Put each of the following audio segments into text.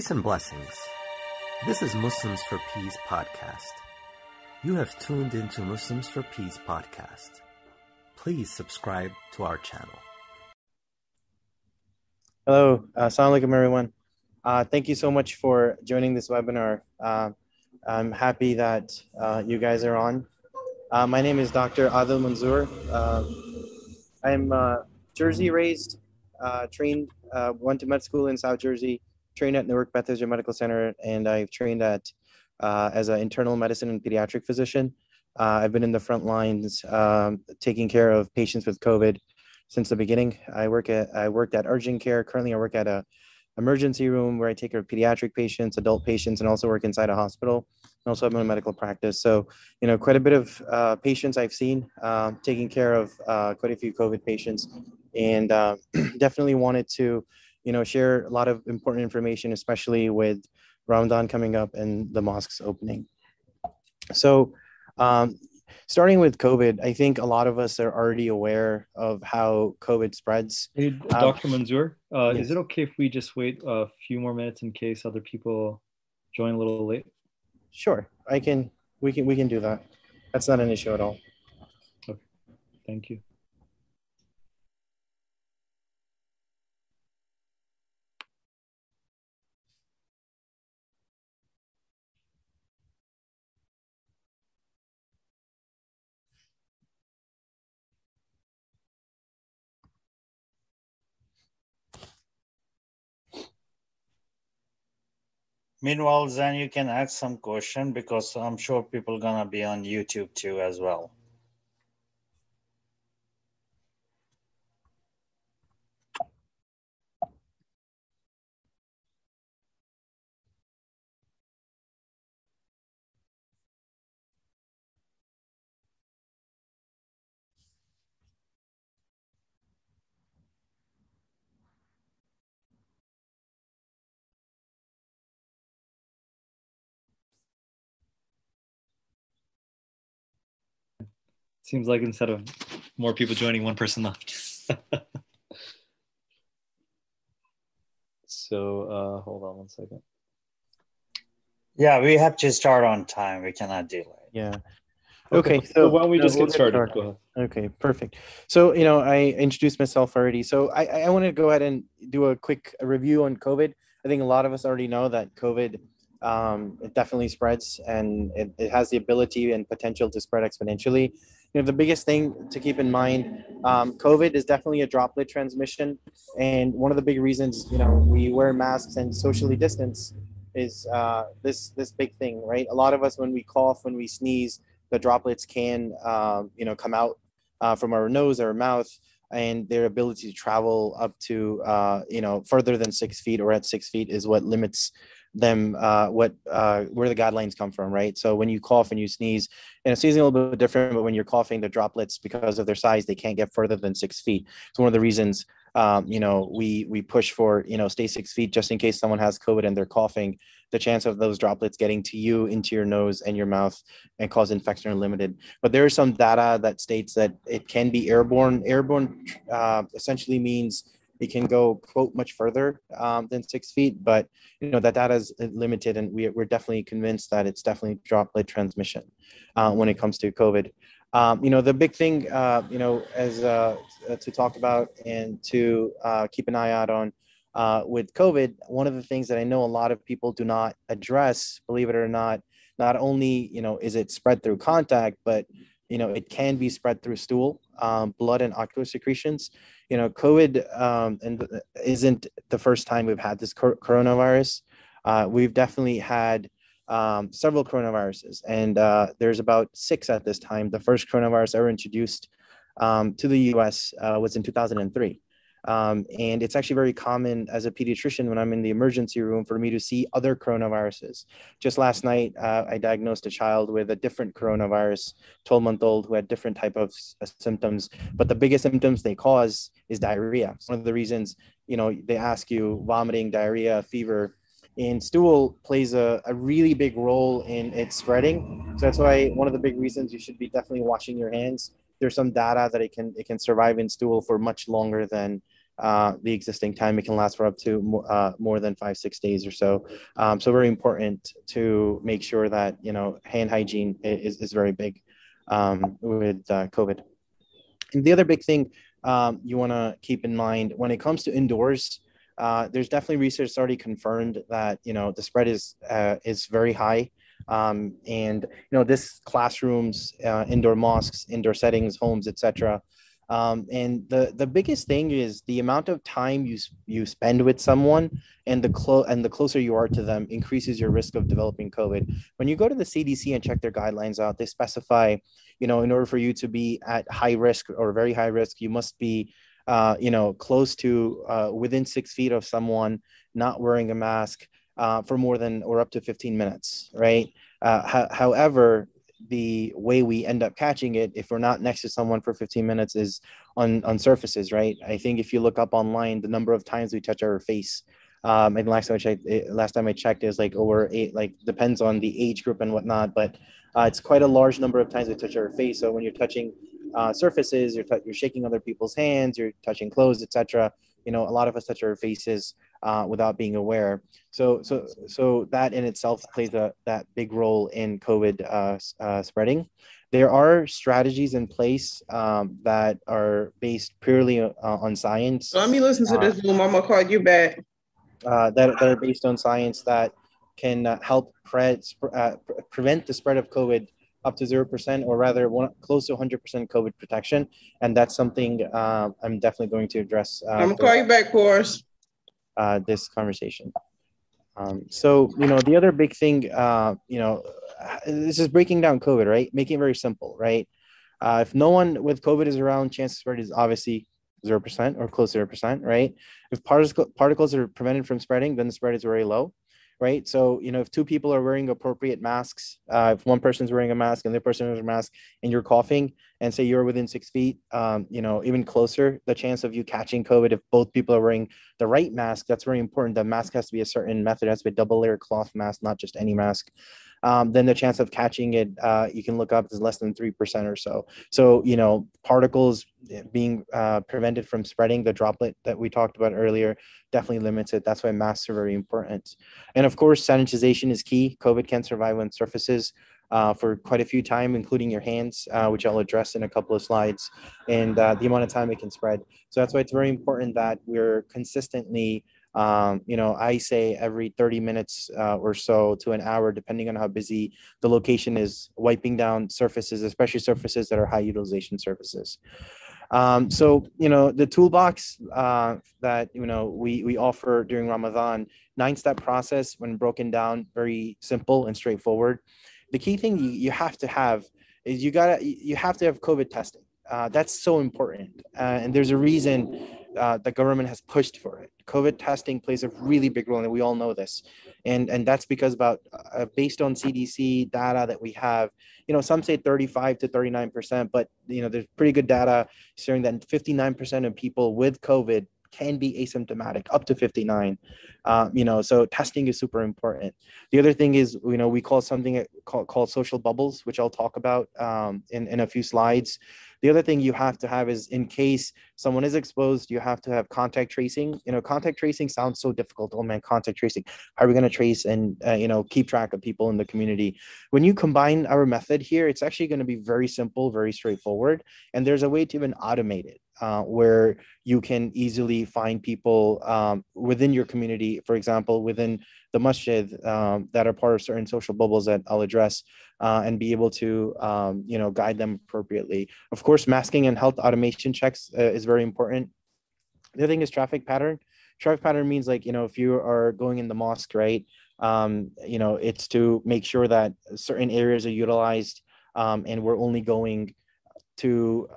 Peace and blessings. This is Muslims for Peace podcast. You have tuned into Muslims for Peace podcast. Please subscribe to our channel. Hello, uh, assalamu alaikum everyone. Uh, thank you so much for joining this webinar. Uh, I'm happy that uh, you guys are on. Uh, my name is Dr. Adil Manzoor. Uh, I'm uh, Jersey raised, trained, went to med school in South Jersey, trained at Newark Beth Israel Medical Center, and I've trained at uh, as an internal medicine and pediatric physician. Uh, I've been in the front lines um, taking care of patients with COVID since the beginning. I work at I worked at urgent care. Currently, I work at a emergency room where I take care of pediatric patients, adult patients, and also work inside a hospital. I also have my medical practice. So, you know, quite a bit of uh, patients I've seen uh, taking care of uh, quite a few COVID patients, and uh, definitely wanted to, you know, share a lot of important information, especially with Ramadan coming up and the mosques opening. So, um, starting with COVID, I think a lot of us are already aware of how COVID spreads. Hey, Um, Dr. Manzoor, uh, yes. is it okay if we just wait a few more minutes in case other people join a little late? Sure, I can. We can. We can do that. That's not an issue at all. Okay. Thank you. Meanwhile, then you can ask some question because I'm sure people gonna be on YouTube too as well. Seems like instead of more people joining, one person left. so uh, hold on one second. Yeah, we have to start on time. We cannot delay. Yeah. Okay. So why don't we no, just we'll get started? started. Go ahead. Okay, perfect. So, you know, I introduced myself already. So, I, I want to go ahead and do a quick review on COVID. I think a lot of us already know that COVID um, it definitely spreads and it, it has the ability and potential to spread exponentially. You know, the biggest thing to keep in mind, um, COVID is definitely a droplet transmission, and one of the big reasons you know we wear masks and socially distance is uh, this this big thing, right? A lot of us when we cough, when we sneeze, the droplets can um, you know come out uh, from our nose or mouth and their ability to travel up to uh, you know further than six feet or at six feet is what limits them uh, what uh, where the guidelines come from right? So when you cough and you sneeze and sneezing a little bit different but when you're coughing the droplets because of their size they can't get further than six feet. It's one of the reasons um, you know we we push for you know stay six feet just in case someone has covid and they're coughing. The chance of those droplets getting to you into your nose and your mouth and cause infection are limited. But there is some data that states that it can be airborne. Airborne uh, essentially means it can go quote much further um, than six feet but you know that data is limited and we, we're definitely convinced that it's definitely droplet transmission uh, when it comes to covid. Um, you know the big thing uh, you know as uh, to talk about and to uh, keep an eye out on uh, with covid one of the things that i know a lot of people do not address believe it or not not only you know is it spread through contact but you know it can be spread through stool um, blood and ocular secretions you know covid um, and isn't the first time we've had this cor- coronavirus. Uh, we've definitely had um, several coronaviruses and uh, there's about six at this time. The first coronavirus ever introduced um, to the us uh, was in 2003 um, and it's actually very common as a pediatrician when I'm in the emergency room for me to see other coronaviruses. Just last night, uh, I diagnosed a child with a different coronavirus, 12 month old, who had different type of uh, symptoms. But the biggest symptoms they cause is diarrhea. It's one of the reasons, you know, they ask you vomiting, diarrhea, fever. And stool plays a, a really big role in its spreading. So that's why one of the big reasons you should be definitely washing your hands there's some data that it can it can survive in stool for much longer than uh, the existing time. It can last for up to uh, more than five, six days or so. Um, so very important to make sure that, you know, hand hygiene is, is very big um, with uh, COVID. And the other big thing um, you want to keep in mind when it comes to indoors, uh, there's definitely research already confirmed that, you know, the spread is, uh, is very high. Um, and, you know, this classrooms, uh, indoor mosques, indoor settings, homes, etc um, and the the biggest thing is the amount of time you you spend with someone, and the clo- and the closer you are to them increases your risk of developing COVID. When you go to the CDC and check their guidelines out, they specify, you know, in order for you to be at high risk or very high risk, you must be, uh, you know, close to uh, within six feet of someone, not wearing a mask. Uh, for more than or up to 15 minutes, right? Uh, however, the way we end up catching it if we're not next to someone for 15 minutes is on on surfaces right? I think if you look up online the number of times we touch our face um and last time i checked last time i checked is like over eight like depends on the age group and whatnot but uh, it's quite a large number of times we touch our face. So when you're touching uh, surfaces you're, t- you're shaking other people's hands you're touching clothes etc you know a lot of us touch our faces uh, without being aware. So, so, so that in itself plays a that big role in COVID uh, uh, spreading. There are strategies in place um, that are based purely uh, on science. Let me listen to this room. I'm gonna call you back. Uh, that, that are based on science that can uh, help pre- prevent the spread of COVID up to 0% or rather one, close to 100% COVID protection. And that's something uh, I'm definitely going to address. Uh, I'm to call you back, Boris uh, this conversation. Um, so, you know, the other big thing, uh, you know, this is breaking down COVID, right? Making it very simple, right? Uh, if no one with COVID is around, chance of spread is obviously 0% or close to 0%, right? If particle, particles are prevented from spreading, then the spread is very low right? So, you know, if two people are wearing appropriate masks, uh, if one person's wearing a mask and the other person wears a mask and you're coughing and say you're within six feet, um, you know, even closer, the chance of you catching COVID if both people are wearing the right mask, that's very important. The mask has to be a certain method, it has to be a double layer cloth mask, not just any mask um, then the chance of catching it uh, you can look up is less than 3% or so. So, you know, particles being uh, prevented from spreading the droplet that we talked about earlier definitely limits it. That's why masks are very important. And of course, sanitization is key. COVID can survive on surfaces. Uh, for quite a few time, including your hands, uh, which I'll address in a couple of slides, and uh, the amount of time it can spread. So that's why it's very important that we're consistently um, you know, I say every 30 minutes uh, or so to an hour, depending on how busy the location is, wiping down surfaces, especially surfaces that are high utilization surfaces. Um, so, you know, the toolbox uh, that, you know, we, we offer during Ramadan, nine step process when broken down, very simple and straightforward. The key thing you, you have to have is you gotta, you have to have COVID testing. Uh, that's so important. Uh, and there's a reason uh, the government has pushed for it. COVID testing plays a really big role, and we all know this. And and that's because about uh, based on CDC data that we have, you know, some say 35 to 39 percent, but you know, there's pretty good data showing that 59 percent of people with COVID can be asymptomatic up to 59 um, you know so testing is super important the other thing is you know we call something called, called social bubbles which i'll talk about um, in, in a few slides the other thing you have to have is in case someone is exposed, you have to have contact tracing. You know, contact tracing sounds so difficult. Oh man, contact tracing. How are we going to trace and uh, you know keep track of people in the community? When you combine our method here, it's actually going to be very simple, very straightforward, and there's a way to even automate it. Uh, where you can easily find people um, within your community, for example, within the masjid um, that are part of certain social bubbles that I'll address uh, and be able to um, you know guide them appropriately. Of course, masking and health automation checks uh, is very important. The other thing is traffic pattern. Traffic pattern means like you know if you are going in the mosque, right? Um, you know it's to make sure that certain areas are utilized um, and we're only going to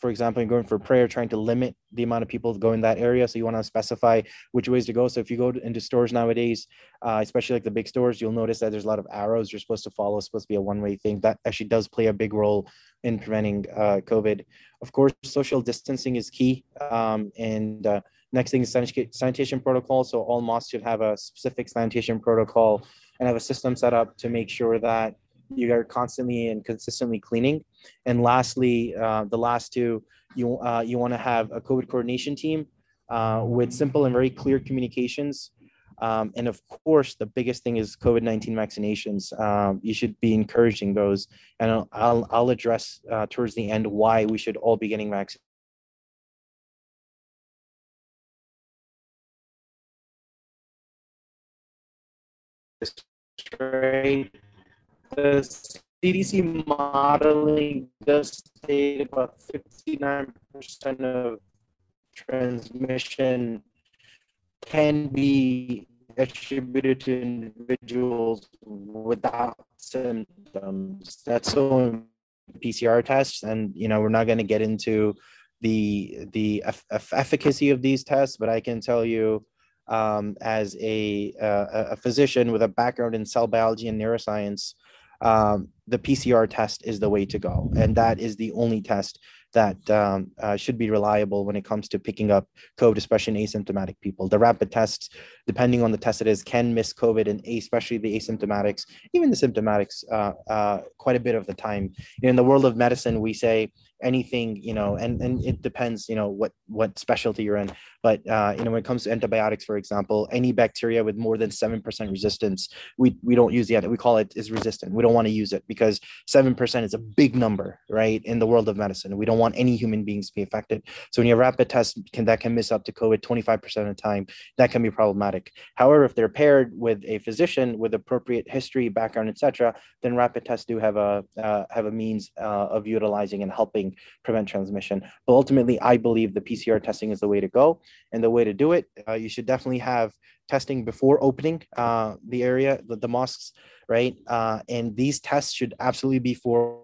for example, going for prayer, trying to limit the amount of people go in that area. So you want to specify which ways to go. So if you go into stores nowadays, uh, especially like the big stores, you'll notice that there's a lot of arrows you're supposed to follow. It's supposed to be a one-way thing. That actually does play a big role in preventing uh, COVID. Of course, social distancing is key. Um, and uh, next thing is sanitation protocol. So all mosques should have a specific sanitation protocol and have a system set up to make sure that you are constantly and consistently cleaning. And lastly, uh, the last two, you uh, you want to have a COVID coordination team uh, with simple and very clear communications. Um, and of course, the biggest thing is COVID 19 vaccinations. Um, you should be encouraging those. And I'll, I'll, I'll address uh, towards the end why we should all be getting vaccinated. The CDC modeling does state about 59% of transmission can be attributed to individuals without symptoms. That's so PCR tests, and you know we're not going to get into the the efficacy of these tests, but I can tell you um, as a, a physician with a background in cell biology and neuroscience, um, the PCR test is the way to go, and that is the only test that um, uh, should be reliable when it comes to picking up COVID, especially in asymptomatic people. The rapid tests, depending on the test it is, can miss COVID, and especially the asymptomatics, even the symptomatics, uh, uh, quite a bit of the time. In the world of medicine, we say anything you know and and it depends you know what what specialty you're in. But uh, you know when it comes to antibiotics for example any bacteria with more than 7% resistance we we don't use the we call it is resistant. We don't want to use it because 7% is a big number right in the world of medicine. We don't want any human beings to be affected. So when you have rapid tests can that can miss up to covid 25% of the time that can be problematic. However if they're paired with a physician with appropriate history background etc then rapid tests do have a uh, have a means uh, of utilizing and helping prevent transmission. But ultimately, I believe the PCR testing is the way to go. And the way to do it, uh, you should definitely have testing before opening uh, the area, the, the mosques, right? Uh, and these tests should absolutely be for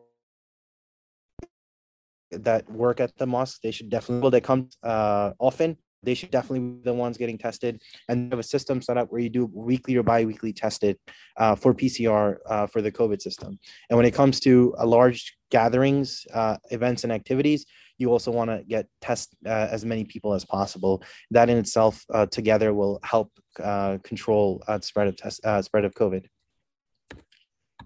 that work at the mosque. They should definitely, well, they come uh, often they should definitely be the ones getting tested. And have a system set up where you do weekly or bi-weekly tested uh, for PCR uh, for the COVID system. And when it comes to a large gatherings, uh, events, and activities, you also want to get test uh, as many people as possible. That in itself, uh, together, will help uh, control spread of test spread of COVID.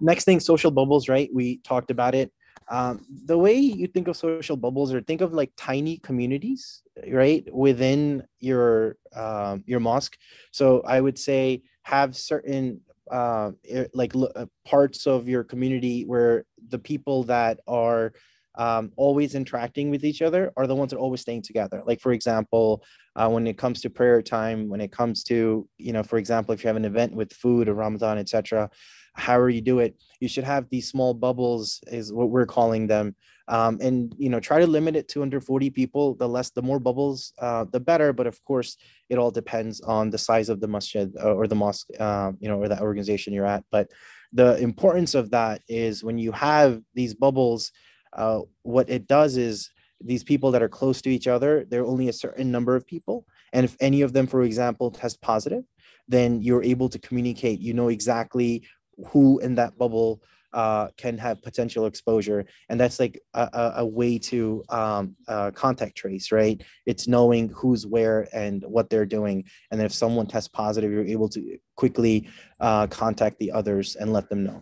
Next thing, social bubbles. Right, we talked about it. Um, the way you think of social bubbles or think of like tiny communities right within your um, your mosque so i would say have certain uh, like uh, parts of your community where the people that are um, always interacting with each other are the ones that are always staying together. Like for example, uh, when it comes to prayer time, when it comes to you know, for example, if you have an event with food or Ramadan, etc., however you do it, you should have these small bubbles, is what we're calling them, um, and you know, try to limit it to under 40 people. The less, the more bubbles, uh, the better. But of course, it all depends on the size of the masjid uh, or the mosque, uh, you know, or that organization you're at. But the importance of that is when you have these bubbles uh, what it does is these people that are close to each other, there are only a certain number of people. And if any of them, for example, test positive, then you're able to communicate. You know exactly who in that bubble uh, can have potential exposure. And that's like a, a way to um, uh, contact trace, right? It's knowing who's where and what they're doing. And then if someone tests positive, you're able to quickly uh, contact the others and let them know.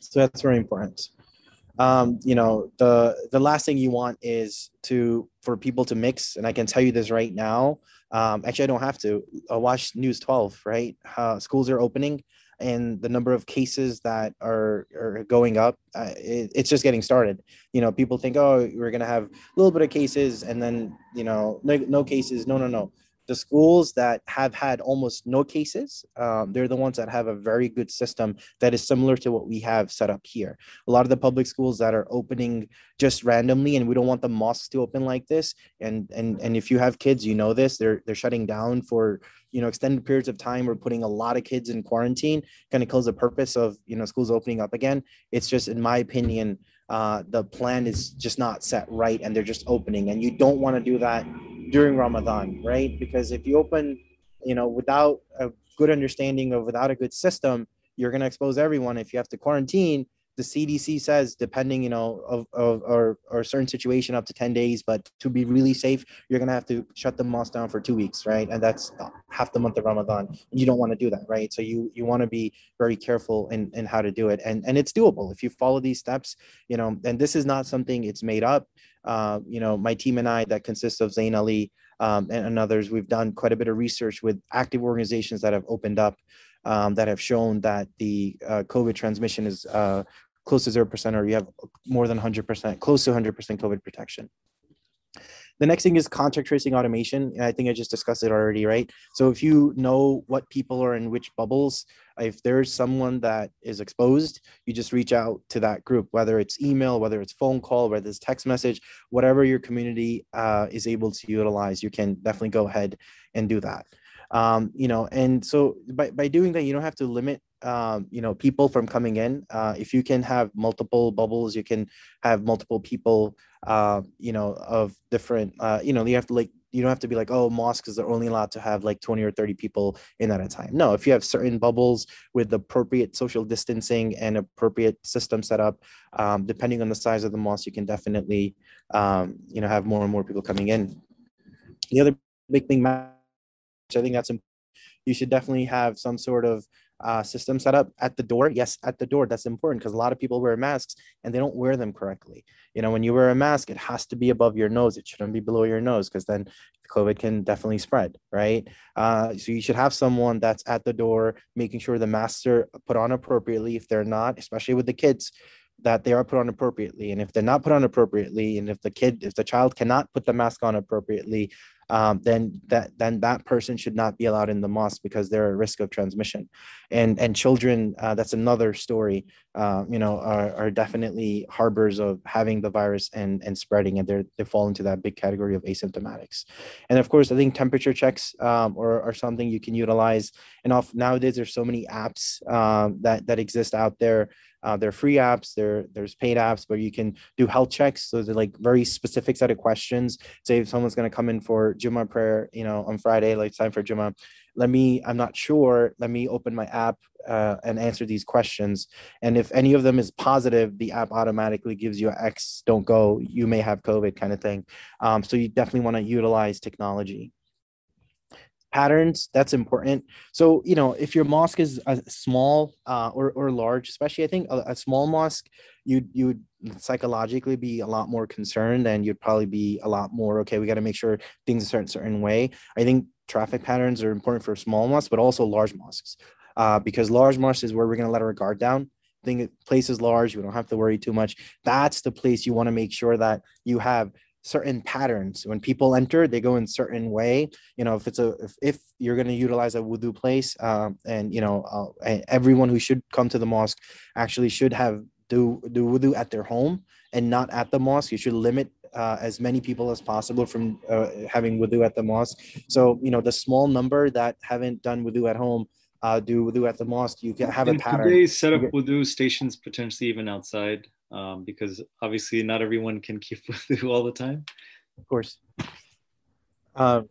So that's very important um, you know the the last thing you want is to for people to mix and i can tell you this right now um, actually i don't have to uh, watch news 12 right schools are opening and the number of cases that are, are going up uh, it, it's just getting started. You know people think oh we're to have a little bit of cases and then you know no, no cases. No no no the schools that have had almost no cases, um, they're the ones that have a very good system that is similar to what we have set up here. A lot of the public schools that are opening just randomly, and we don't want the mosques to open like this. And and and if you have kids, you know this. They're they're shutting down for you know extended periods of time. We're putting a lot of kids in quarantine. Kind of kills the purpose of you know schools opening up again. It's just, in my opinion, uh, the plan is just not set right, and they're just opening, and you don't want to do that during Ramadan, right? Because if you open, you know, without a good understanding of without a good system, you're going to expose everyone. If you have to quarantine, the CDC says, depending, you know, of, of or, or certain situation, up to 10 days. But to be really safe, you're going to have to shut the mosque down for two weeks, right? And that's half the month of Ramadan. You don't want to do that, right? So you you want to be very careful in, in how to do it. And, and it's doable. If you follow these steps, you know, and this is not something it's made up. Uh, you know, my team and I that consists of Zain Ali, um, and, and, others. We've done quite a bit of research with active organizations that have opened up um, that have shown that the uh, COVID transmission is uh, close to 0% or you have more than 100%, close to 100% COVID protection. The next thing is contact tracing automation. And I think I just discussed it already, right? So if you know what people are in which bubbles, if there's someone that is exposed, you just reach out to that group, whether it's email, whether it's phone call, whether it's text message, whatever your community uh, is able to utilize, you can definitely go ahead and do that. Um, you know, and so by, by doing that, you don't have to limit um, you know people from coming in. Uh, if you can have multiple bubbles you can have multiple people uh, you know of different uh, you know you have to like you don't have to be like oh mosques are only allowed to have like 20 or 30 people in at a time. No if you have certain bubbles with appropriate social distancing and appropriate system set up um, depending on the size of the mosque you can definitely um, you know have more and more people coming in. The other big thing i think that's important you should definitely have some sort of uh, system set up at the door. Yes, at the door. That's important because a lot of people wear masks and they don't wear them correctly. You know, when you wear a mask, it has to be above your nose. It shouldn't be below your nose because then COVID can definitely spread, right? Uh, so you should have someone that's at the door making sure the masks are put on appropriately. If they're not, especially with the kids, that they are put on appropriately. And if they're not put on appropriately, and if the kid, if the child cannot put the mask on appropriately, um, then that then that person should not be allowed in the mosque because they're at risk of transmission. And and children, uh, that's another story. Uh, you know, are, are definitely harbors of having the virus and and spreading, and they they fall into that big category of asymptomatics. And of course, I think temperature checks um, or are something you can utilize. And off nowadays, there's so many apps um, that that exist out there uh, there are free apps, there there's paid apps where you can do health checks. So they're like very specific set of questions. Say if someone's going to come in for Jummah prayer, you know, on Friday, like time for Jummah, let me, I'm not sure, let me open my app uh, and answer these questions. And if any of them is positive, the app automatically gives you X, don't go, you may have COVID kind of thing. Um, so you definitely want to utilize technology patterns that's important. So you know if your mosque is a small uh, or, or large especially i think a, a small mosque you you would psychologically be a lot more concerned and you'd probably be a lot more okay we got to make sure things a certain certain way. I think traffic patterns are important for small mosques but also large mosques uh, because large mosques is where we're going to let our guard down. Think place is large we don't have to worry too much. That's the place you want to make sure that you have certain patterns. When people enter they go in certain way. You know if it's a if, if you're going to utilize a wudu place um, and you know uh, everyone who should come to the mosque actually should have do do wudu at their home and not at the mosque. You should limit uh, as many people as possible from uh, having wudu at the mosque. So you know the small number that haven't done wudu at home uh, do wudu at the mosque you can have and a pattern. they set up wudu stations potentially even outside um, because obviously not everyone can keep with you all the time. Of course. Um,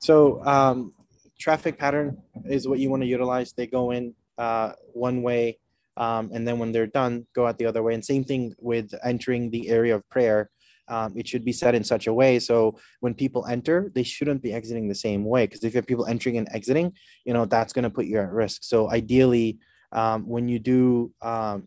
so um, traffic pattern is what you want to utilize. They go in uh, one way, um, and then when they're done, go out the other way. And same thing with entering the area of prayer. Um, it should be set in such a way so when people enter, they shouldn't be exiting the same way. Because if you have people entering and exiting, you know that's going to put you at risk. So ideally, um, when you do um,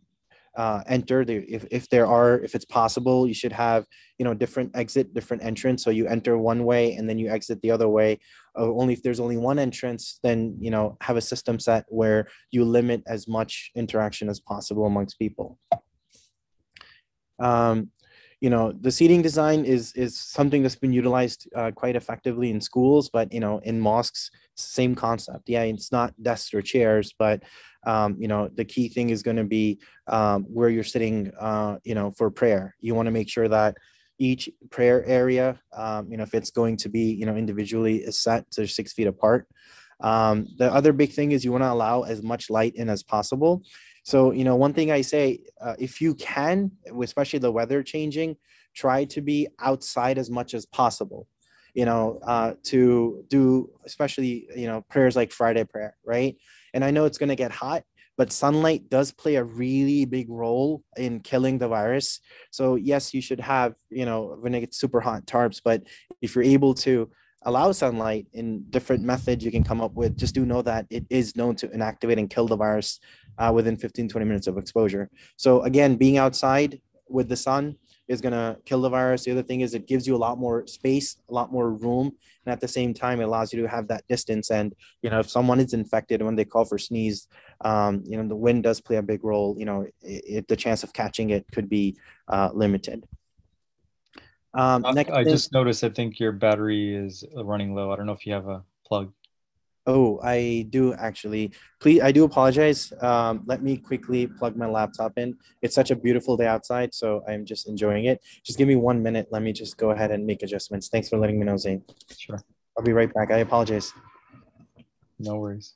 uh, enter the, if, if there are if it's possible you should have you know different exit different entrance. So you enter one way and then you exit the other way. Uh, only if there's only one entrance then you know have a system set where you limit as much interaction as possible amongst people. Um, you know the seating design is is something that's been utilized uh, quite effectively in schools but you know in mosques same concept. Yeah it's not desks or chairs but um, you know the key thing is going to be um, where you're sitting uh, you know for prayer. You want to make sure that each prayer area um, you know if it's going to be you know individually is set to six feet apart. Um, the other big thing is you want to allow as much light in as possible so you know one thing i say uh, if you can especially the weather changing try to be outside as much as possible you know uh, to do especially you know prayers like friday prayer right and I know it's going to get hot, but sunlight does play a really big role in killing the virus. So yes, you should have, you know, when it gets super hot tarps, but if you're able to allow sunlight in different methods you can come up with, just do know that it is known to inactivate and kill the virus uh, within 15, 20 minutes of exposure. So again, being outside with the sun, is going to kill the virus. The other thing is it gives you a lot more space, a lot more room, and at the same time, it allows you to have that distance. And you know, if someone is infected when they call for sneeze, um, you know, the wind does play a big role. You know, it, it, the chance of catching it could be uh, limited. Um, next I, I just noticed. I think your battery is running low. I don't know if you have a plug. Oh, I do actually. Please, I do apologize. Um, let me quickly plug my laptop in. It's such a beautiful day outside, so I'm just enjoying it. Just give me one minute. Let me just go ahead and make adjustments. Thanks for letting me know, Zain. Sure. I'll be right back. I apologize. No worries.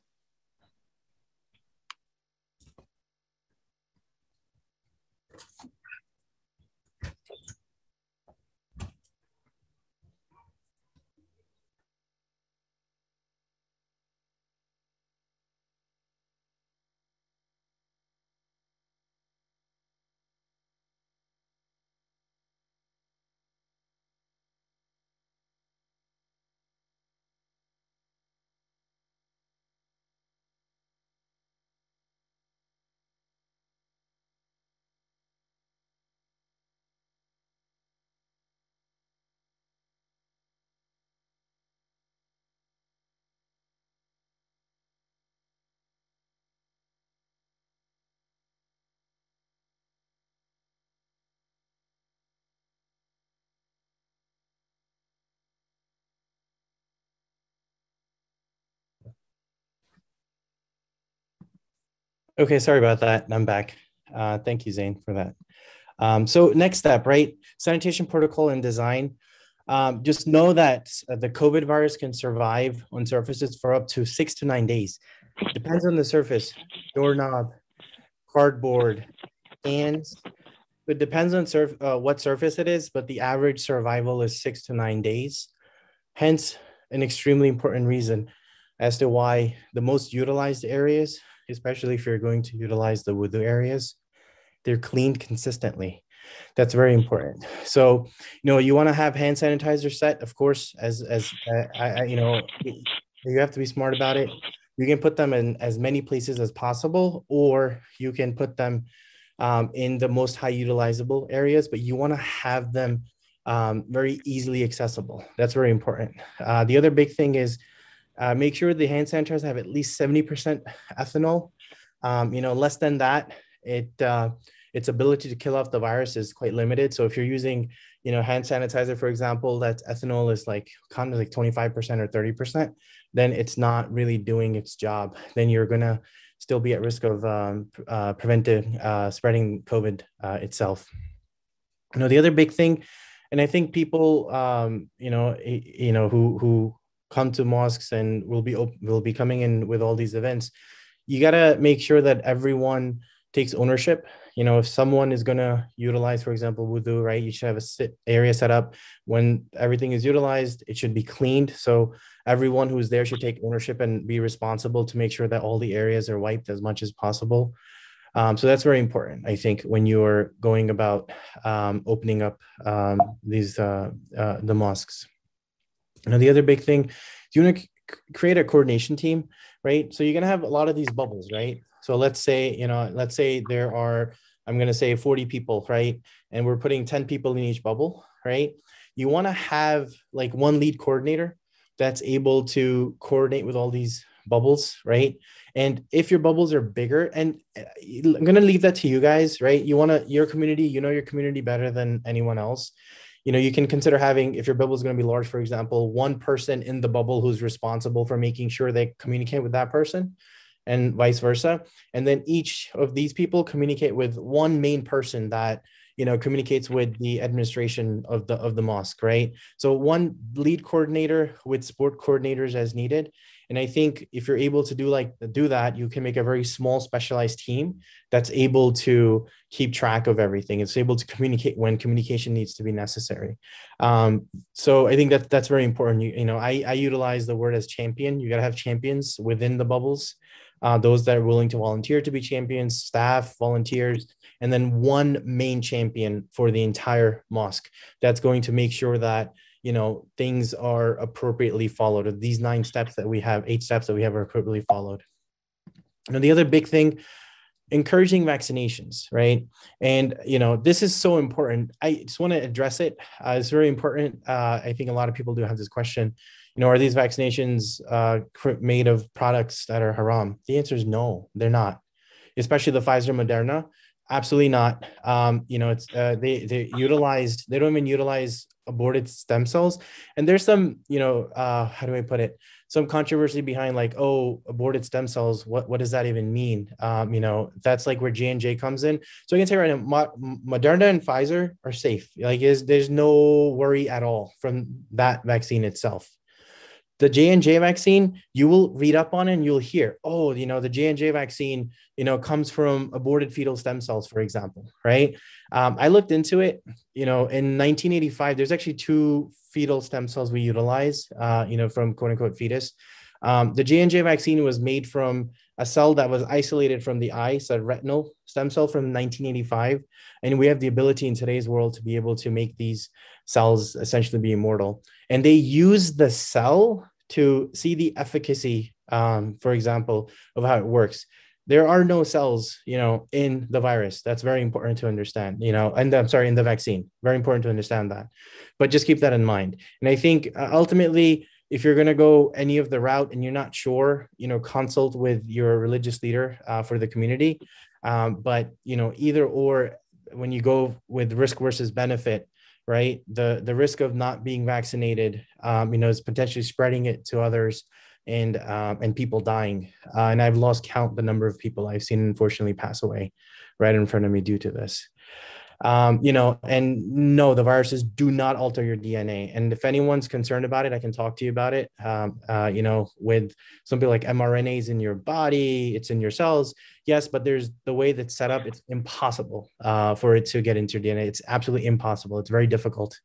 Okay, sorry about that. I'm back. Uh, thank you, Zain, for that. Um, so next step, right? Sanitation protocol and design. Um, just know that uh, the COVID virus can survive on surfaces for up to six to nine days. Depends on the surface, doorknob, cardboard, cans. It depends on surf, uh, what surface it is, but the average survival is six to nine days. Hence, an extremely important reason as to why the most utilized areas especially if you're going to utilize the wudu areas, they're cleaned consistently. That's very important. So, you know, you want to have hand sanitizer set, of course, as as uh, I, you know, you have to be smart about it. You can put them in as many places as possible, or you can put them um, in the most high utilizable areas, but you want to have them um, very easily accessible. That's very important. Uh, the other big thing is uh, make sure the hand sanitizers have at least 70% ethanol. Um, you know, less than that, it uh, its ability to kill off the virus is quite limited. So if you're using, you know, hand sanitizer, for example, that ethanol is like kind of like 25% or 30%, then it's not really doing its job. Then you're gonna still be at risk of um, uh, preventing uh, spreading COVID uh, itself. You know, the other big thing, and I think people, um, you know, you know, who who come to mosques and will be will be coming in with all these events you got to make sure that everyone takes ownership. You know if someone is going to utilize for example wudu right you should have a sit area set up. When everything is utilized it should be cleaned. So everyone who's there should take ownership and be responsible to make sure that all the areas are wiped as much as possible. Um, so that's very important i think when you're going about um, opening up um, these uh, uh, the mosques now, the other big thing, you want to create a coordination team, right? So you're going to have a lot of these bubbles, right? So let's say, you know, let's say there are, I'm going to say 40 people, right? And we're putting 10 people in each bubble, right? You want to have like one lead coordinator that's able to coordinate with all these bubbles, right? And if your bubbles are bigger, and uh, I'm going to leave that to you guys, right? You want to, your community, you know your community better than anyone else you know you can consider having if your bubble is going to be large for example one person in the bubble who's responsible for making sure they communicate with that person and vice versa. And then each of these people communicate with one main person that you know communicates with the administration of the of the mosque right? So one lead coordinator with support coordinators as needed and I think if you're able to do like do that, you can make a very small specialized team that's able to keep track of everything. It's able to communicate when communication needs to be necessary. Um, so I think that that's very important. You, you know, I, I utilize the word as champion. You got to have champions within the bubbles. Uh, those that are willing to volunteer to be champions, staff, volunteers, and then one main champion for the entire mosque that's going to make sure that you know things are appropriately followed these nine steps that we have eight steps that we have are appropriately followed now the other big thing encouraging vaccinations, right? And you know, this is so important. I just want to address it. Uh, it's very important. Uh, I think a lot of people do have this question. You know, are these vaccinations uh, made of products that are haram? The answer is no, they're not. Especially the Pfizer, Moderna, absolutely not. Um, you know, it's uh, they they utilized. They don't even utilize aborted stem cells, and there's some. You know, uh, how do I put it? some controversy behind like oh aborted stem cells what what does that even mean um, you know that's like where j&j comes in so i can say right now moderna and pfizer are safe like is there's no worry at all from that vaccine itself the j&j vaccine you will read up on it and you'll hear oh you know the j&j vaccine you know comes from aborted fetal stem cells for example right? Um, i looked into it you know in 1985 there's actually two fetal stem cells we utilize uh, you know from quote unquote fetus. Um, the j&j vaccine was made from a cell that was isolated from the eye so retinal stem cell from 1985 and we have the ability in today's world to be able to make these cells essentially be immortal. And they use the cell to see the efficacy um, for example of how it works. There are no cells you know in the virus. That's very important to understand you know and i'm sorry in the vaccine. Very important to understand that. But just keep that in mind. And i think uh, ultimately if you're going to go any of the route and you're not sure you know consult with your religious leader uh, for the community. Um, but you know either or when you go with risk versus benefit right the the risk of not being vaccinated um, you know is potentially spreading it to others and um, and people dying. Uh, and I've lost count the number of people I've seen unfortunately pass away right in front of me due to this. Um, you know, and no, the viruses do not alter your DNA. And if anyone's concerned about it, I can talk to you about it. Um, uh, you know, with something like mRNAs in your body, it's in your cells. Yes, but there's the way that's set up. It's impossible uh, for it to get into your DNA. It's absolutely impossible. It's very difficult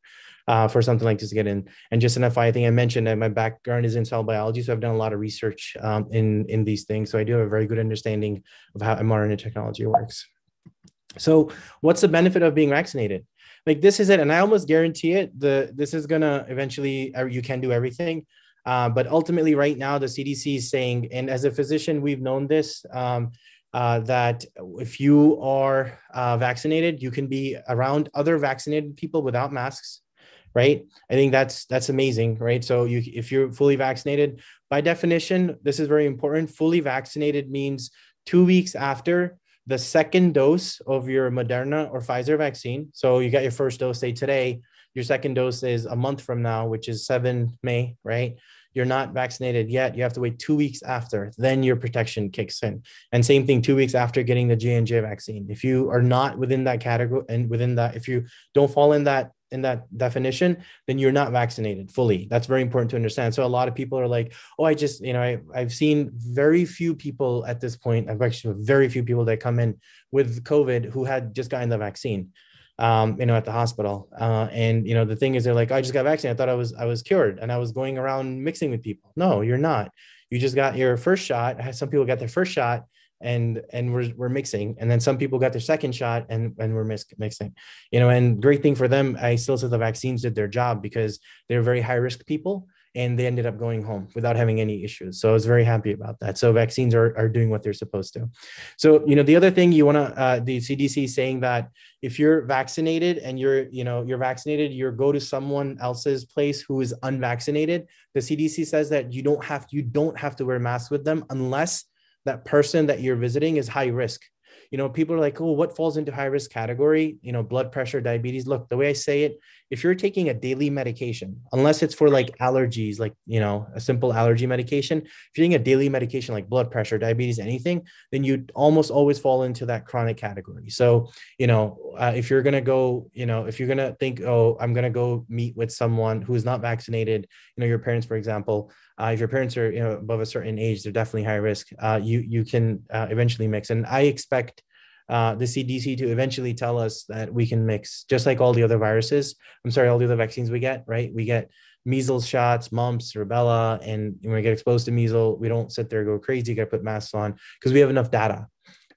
uh, for something like this to get in. And just an FYI, thing, I mentioned that my background is in cell biology, so I've done a lot of research um, in in these things. So I do have a very good understanding of how mRNA technology works. So, what's the benefit of being vaccinated? Like this is it, and I almost guarantee it. The this is gonna eventually uh, you can do everything. Uh, but ultimately, right now, the CDC is saying, and as a physician, we've known this um, uh, that if you are uh, vaccinated, you can be around other vaccinated people without masks right i think that's that's amazing right so you if you're fully vaccinated by definition this is very important fully vaccinated means two weeks after the second dose of your moderna or pfizer vaccine. So you got your first dose say today. Your second dose is a month from now which is 7 may right? You're not vaccinated yet. You have to wait two weeks after. Then your protection kicks in. And same thing two weeks after getting the j&j vaccine. If you are not within that category and within that if you don't fall in that in that definition, then you're not vaccinated fully. That's very important to understand. So a lot of people are like, oh, I just, you know, I, I've seen very few people at this point. I've actually very few people that come in with COVID who had just gotten the vaccine, um, you know, at the hospital. Uh, and you know, the thing is, they're like, I just got vaccinated. I thought I was I was cured, and I was going around mixing with people. No, you're not. You just got your first shot. Some people got their first shot and and we're, we're mixing and then some people got their second shot and and we're mix, mixing. You know and great thing for them i still say the vaccines did their job because they're very high risk people and they ended up going home without having any issues. So i was very happy about that. So vaccines are, are doing what they're supposed to. So you know the other thing you want to uh, the cdc saying that if you're vaccinated and you're you know you're vaccinated you go to someone else's place who is unvaccinated. The cdc says that you don't have you don't have to wear masks with them unless that person that you're visiting is high risk. You know people are like oh what falls into high risk category? You know blood pressure diabetes. Look the way i say it if you're taking a daily medication unless it's for like allergies like you know a simple allergy medication if you're taking a daily medication like blood pressure diabetes anything then you almost always fall into that chronic category. So you know uh, if you're going to go you know if you're going to think oh i'm going to go meet with someone who's not vaccinated you know your parents for example uh, if your parents are you know above a certain age they're definitely high risk uh, you you can uh, eventually mix. And i expect uh, the CDC to eventually tell us that we can mix, just like all the other viruses. I'm sorry, all the other vaccines we get, right? We get measles shots, mumps, rubella, and when we get exposed to measles, we don't sit there go crazy, got to put masks on because we have enough data,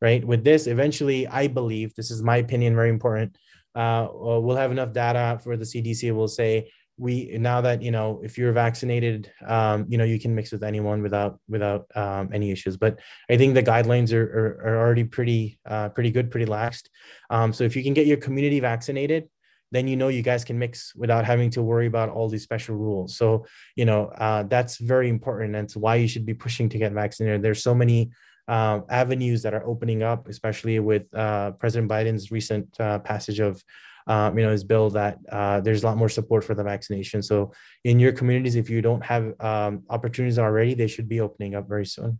right? With this, eventually, I believe this is my opinion, very important. Uh, we'll have enough data for the CDC. Will say we now that you know if you're vaccinated um, you know you can mix with anyone without without um, any issues. But i think the guidelines are, are, are already pretty uh, pretty good pretty laxed. Um, so if you can get your community vaccinated then you know you guys can mix without having to worry about all these special rules. So you know uh, that's very important and it's why you should be pushing to get vaccinated. There's so many uh, avenues that are opening up especially with uh, president biden's recent uh, passage of um, you know, his bill that uh, there's a lot more support for the vaccination. So in your communities, if you don't have um, opportunities already, they should be opening up very soon.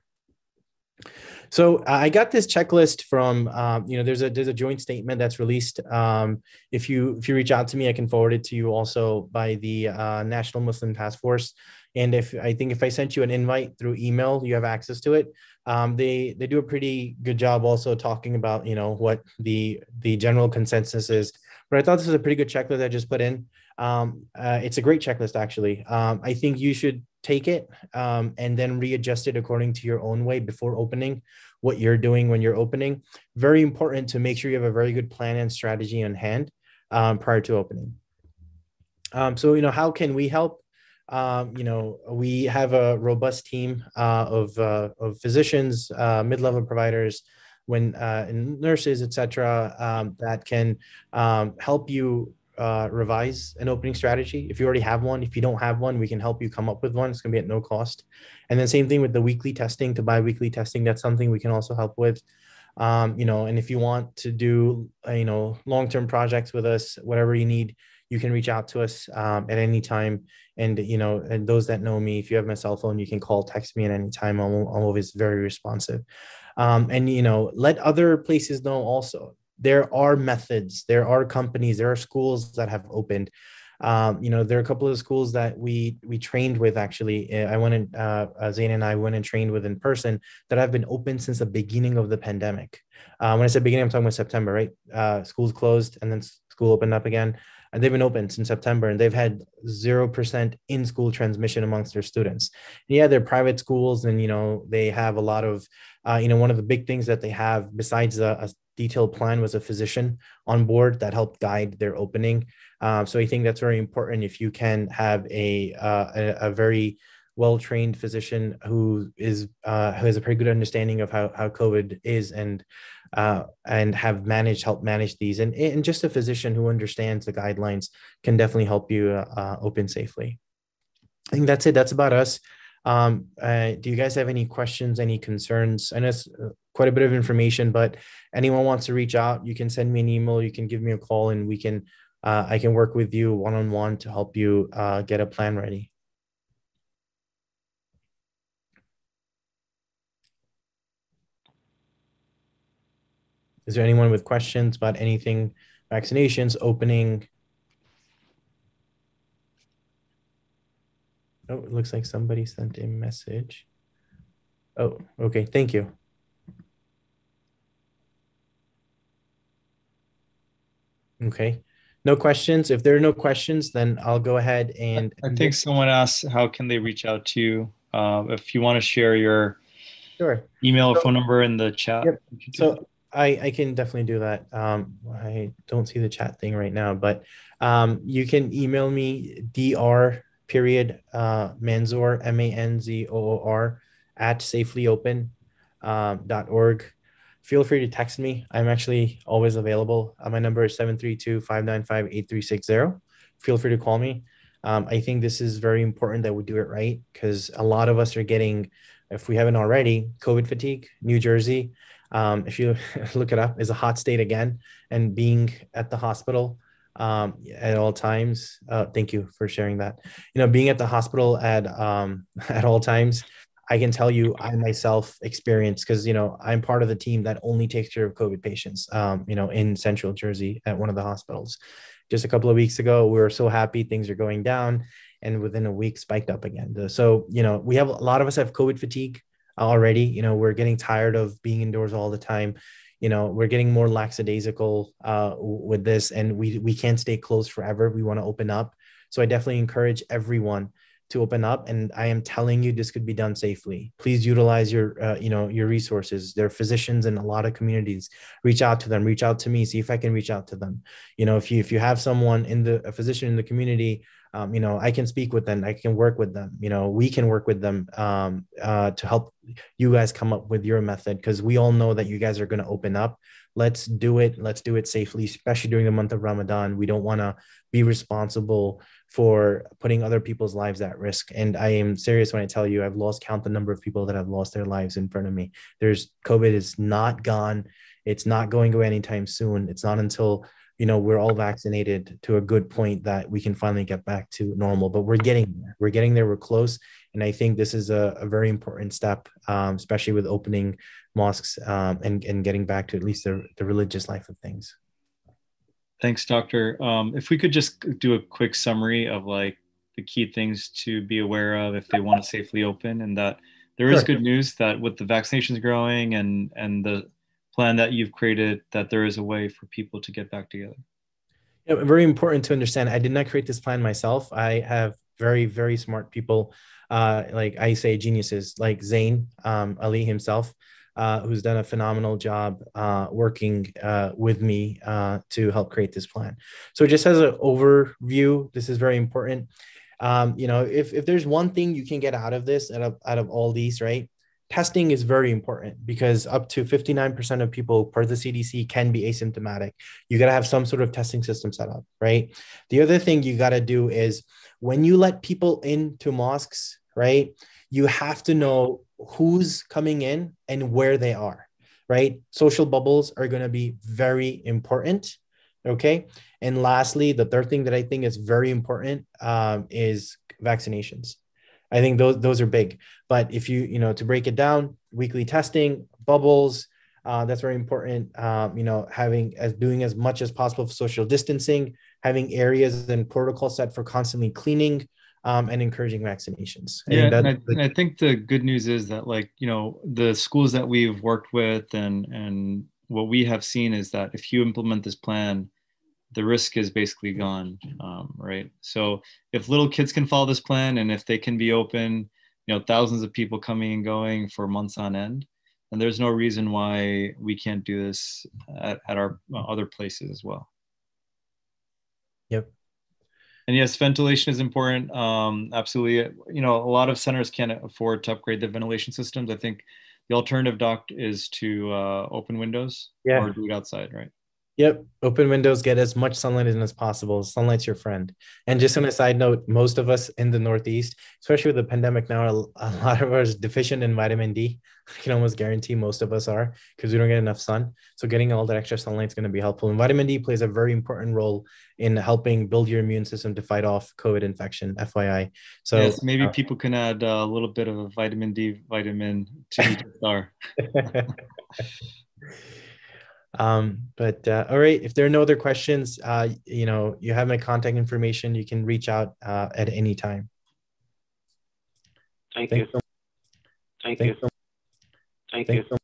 So I got this checklist from um, you know there's a there's a joint statement that's released. Um, if you if you reach out to me, I can forward it to you also by the uh, National Muslim Task Force. And if I think if I sent you an invite through email, you have access to it. Um, they they do a pretty good job also talking about you know what the the general consensus is but I thought this was a pretty good checklist I just put in. Um, uh, it's a great checklist, actually. Um, I think you should take it um, and then readjust it according to your own way before opening what you're doing when you're opening. Very important to make sure you have a very good plan and strategy on hand um, prior to opening. Um, so, you know, how can we help? Um, you know, we have a robust team uh, of, uh, of physicians, uh, mid-level providers, when uh, nurses, etc., um, that can um, help you uh, revise an opening strategy. If you already have one, if you don't have one, we can help you come up with one. It's going to be at no cost. And then same thing with the weekly testing to bi-weekly testing. That's something we can also help with. Um, you know, and if you want to do, uh, you know, long-term projects with us, whatever you need, you can reach out to us um, at any time. And you know, and those that know me, if you have my cell phone, you can call, text me at any time. I'm, I'm always very responsive um, and you know let other places know also. There are methods there are companies there are schools that have opened. Um, you know there are a couple of schools that we we trained with actually. I went and uh, uh, Zain and i went and trained with in person that have been open since the beginning of the pandemic. Uh, when i said beginning i'm talking about september right? Uh, schools closed and then school opened up again and they've been open since September and they've had 0% in school transmission amongst their students. And yeah, they're private schools and, you know, they have a lot of, uh, you know, one of the big things that they have besides a, a detailed plan was a physician on board that helped guide their opening. Um, so I think that's very important if you can have a, uh, a, a very well-trained physician who is uh, who has a pretty good understanding of how, how COVID is and uh, and have managed help manage these. And, and just a physician who understands the guidelines can definitely help you uh, open safely. I think that's it. That's about us. Um, uh, do you guys have any questions any concerns? I know it's uh, quite a bit of information but anyone wants to reach out you can send me an email you can give me a call and we can uh, i can work with you one-on-one to help you uh, get a plan ready Is there anyone with questions about anything, vaccinations, opening? Oh, it looks like somebody sent a message. Oh, okay. Thank you. Okay. No questions. If there are no questions, then I'll go ahead and. I think someone asked, how can they reach out to you? Uh, if you want to share your sure. email or phone number in the chat. Yep. So I, I can definitely do that. Um, I don't see the chat thing right now, but um, you can email me dr period uh, manzoor m a n z o o r at safelyopen um. Feel free to text me. I'm actually always available. Uh, my number is 732-595-8360. Feel free to call me. Um, I think this is very important that we do it right because a lot of us are getting, if we haven't already, COVID fatigue. New Jersey, um, if you look it up, is a hot state again. And being at the hospital um, at all times, uh, thank you for sharing that. You know, being at the hospital at um, at all times, I can tell you, I myself experienced because you know I'm part of the team that only takes care of COVID patients. Um, you know, in Central Jersey at one of the hospitals. Just a couple of weeks ago, we were so happy things are going down, and within a week spiked up again. So you know, we have a lot of us have COVID fatigue already. You know, we're getting tired of being indoors all the time. You know, we're getting more lackadaisical uh, with this, and we we can't stay closed forever. We want to open up. So I definitely encourage everyone to open up and i am telling you this could be done safely please utilize your uh, you know your resources there are physicians in a lot of communities reach out to them reach out to me see if i can reach out to them you know if you if you have someone in the a physician in the community um, you know i can speak with them i can work with them you know we can work with them um, uh, to help you guys come up with your method because we all know that you guys are going to open up. Let's do it let's do it safely especially during the month of ramadan. We don't want to be responsible for putting other people's lives at risk. And i am serious when i tell you i've lost count the number of people that have lost their lives in front of me. There's covid is not gone. It's not going away anytime soon. It's not until you know we're all vaccinated to a good point that we can finally get back to normal but we're getting there we're getting there we're close and i think this is a, a very important step um, especially with opening mosques um, and, and getting back to at least the, the religious life of things Thanks, Doctor. Um, if we could just do a quick summary of like the key things to be aware of if they want to safely open, and that there is Sure. good news that with the vaccinations growing and and the plan that you've created, that there is a way for people to get back together. Very important to understand. I did not create this plan myself. I have very, very smart people, uh, like I say, geniuses, like Zain um, Ali himself, uh, who's done a phenomenal job uh, working uh, with me uh, to help create this plan. So, just as an overview, this is very important. Um, you know, if, if there's one thing you can get out of this, out of, out of all these, right? Testing is very important because up to 59% of people per the CDC can be asymptomatic you got to have some sort of testing system set up, right? The other thing you got to do is when you let people into mosques, right? You have to know who's coming in and where they are, right? Social bubbles are going to be very important. Okay. And lastly, the third thing that I think is very important um, is vaccinations. I think those those are big. But if you you know to break it down, weekly testing, bubbles, uh, that's very important. Um, you know, having as doing as much as possible for social distancing, having areas and protocol set for constantly cleaning, um, and encouraging vaccinations. I yeah, think and I, and I think the good news is that like you know the schools that we've worked with and and what we have seen is that if you implement this plan, the risk is basically gone, um, right? So if little kids can follow this plan and if they can be open, you know, thousands of people coming and going for months on end, and there's no reason why we can't do this at, at our uh, other places as well. Yep. And yes, ventilation is important. Um, absolutely. You know, a lot of centers can't afford to upgrade their ventilation systems. I think the alternative, doc, is to uh, open windows Yeah. or do it outside, right? Yep. Open windows, get as much sunlight in as possible. Sunlight's your friend. And just on a side note, most of us in the Northeast, especially with the pandemic now, a lot of us deficient in vitamin D. I can almost guarantee most of us are because we don't get enough sun. So getting all that extra sunlight is going to be helpful. And vitamin D plays a very important role in helping build your immune system to fight off COVID infection, FYI. So yes, maybe uh, people can add a little bit of a vitamin D vitamin to each star. um but uh, all right if there are no other questions uh you know you have my contact information you can reach out uh, at any time Thank Thank you. Thank Thank you. Thank Thank you.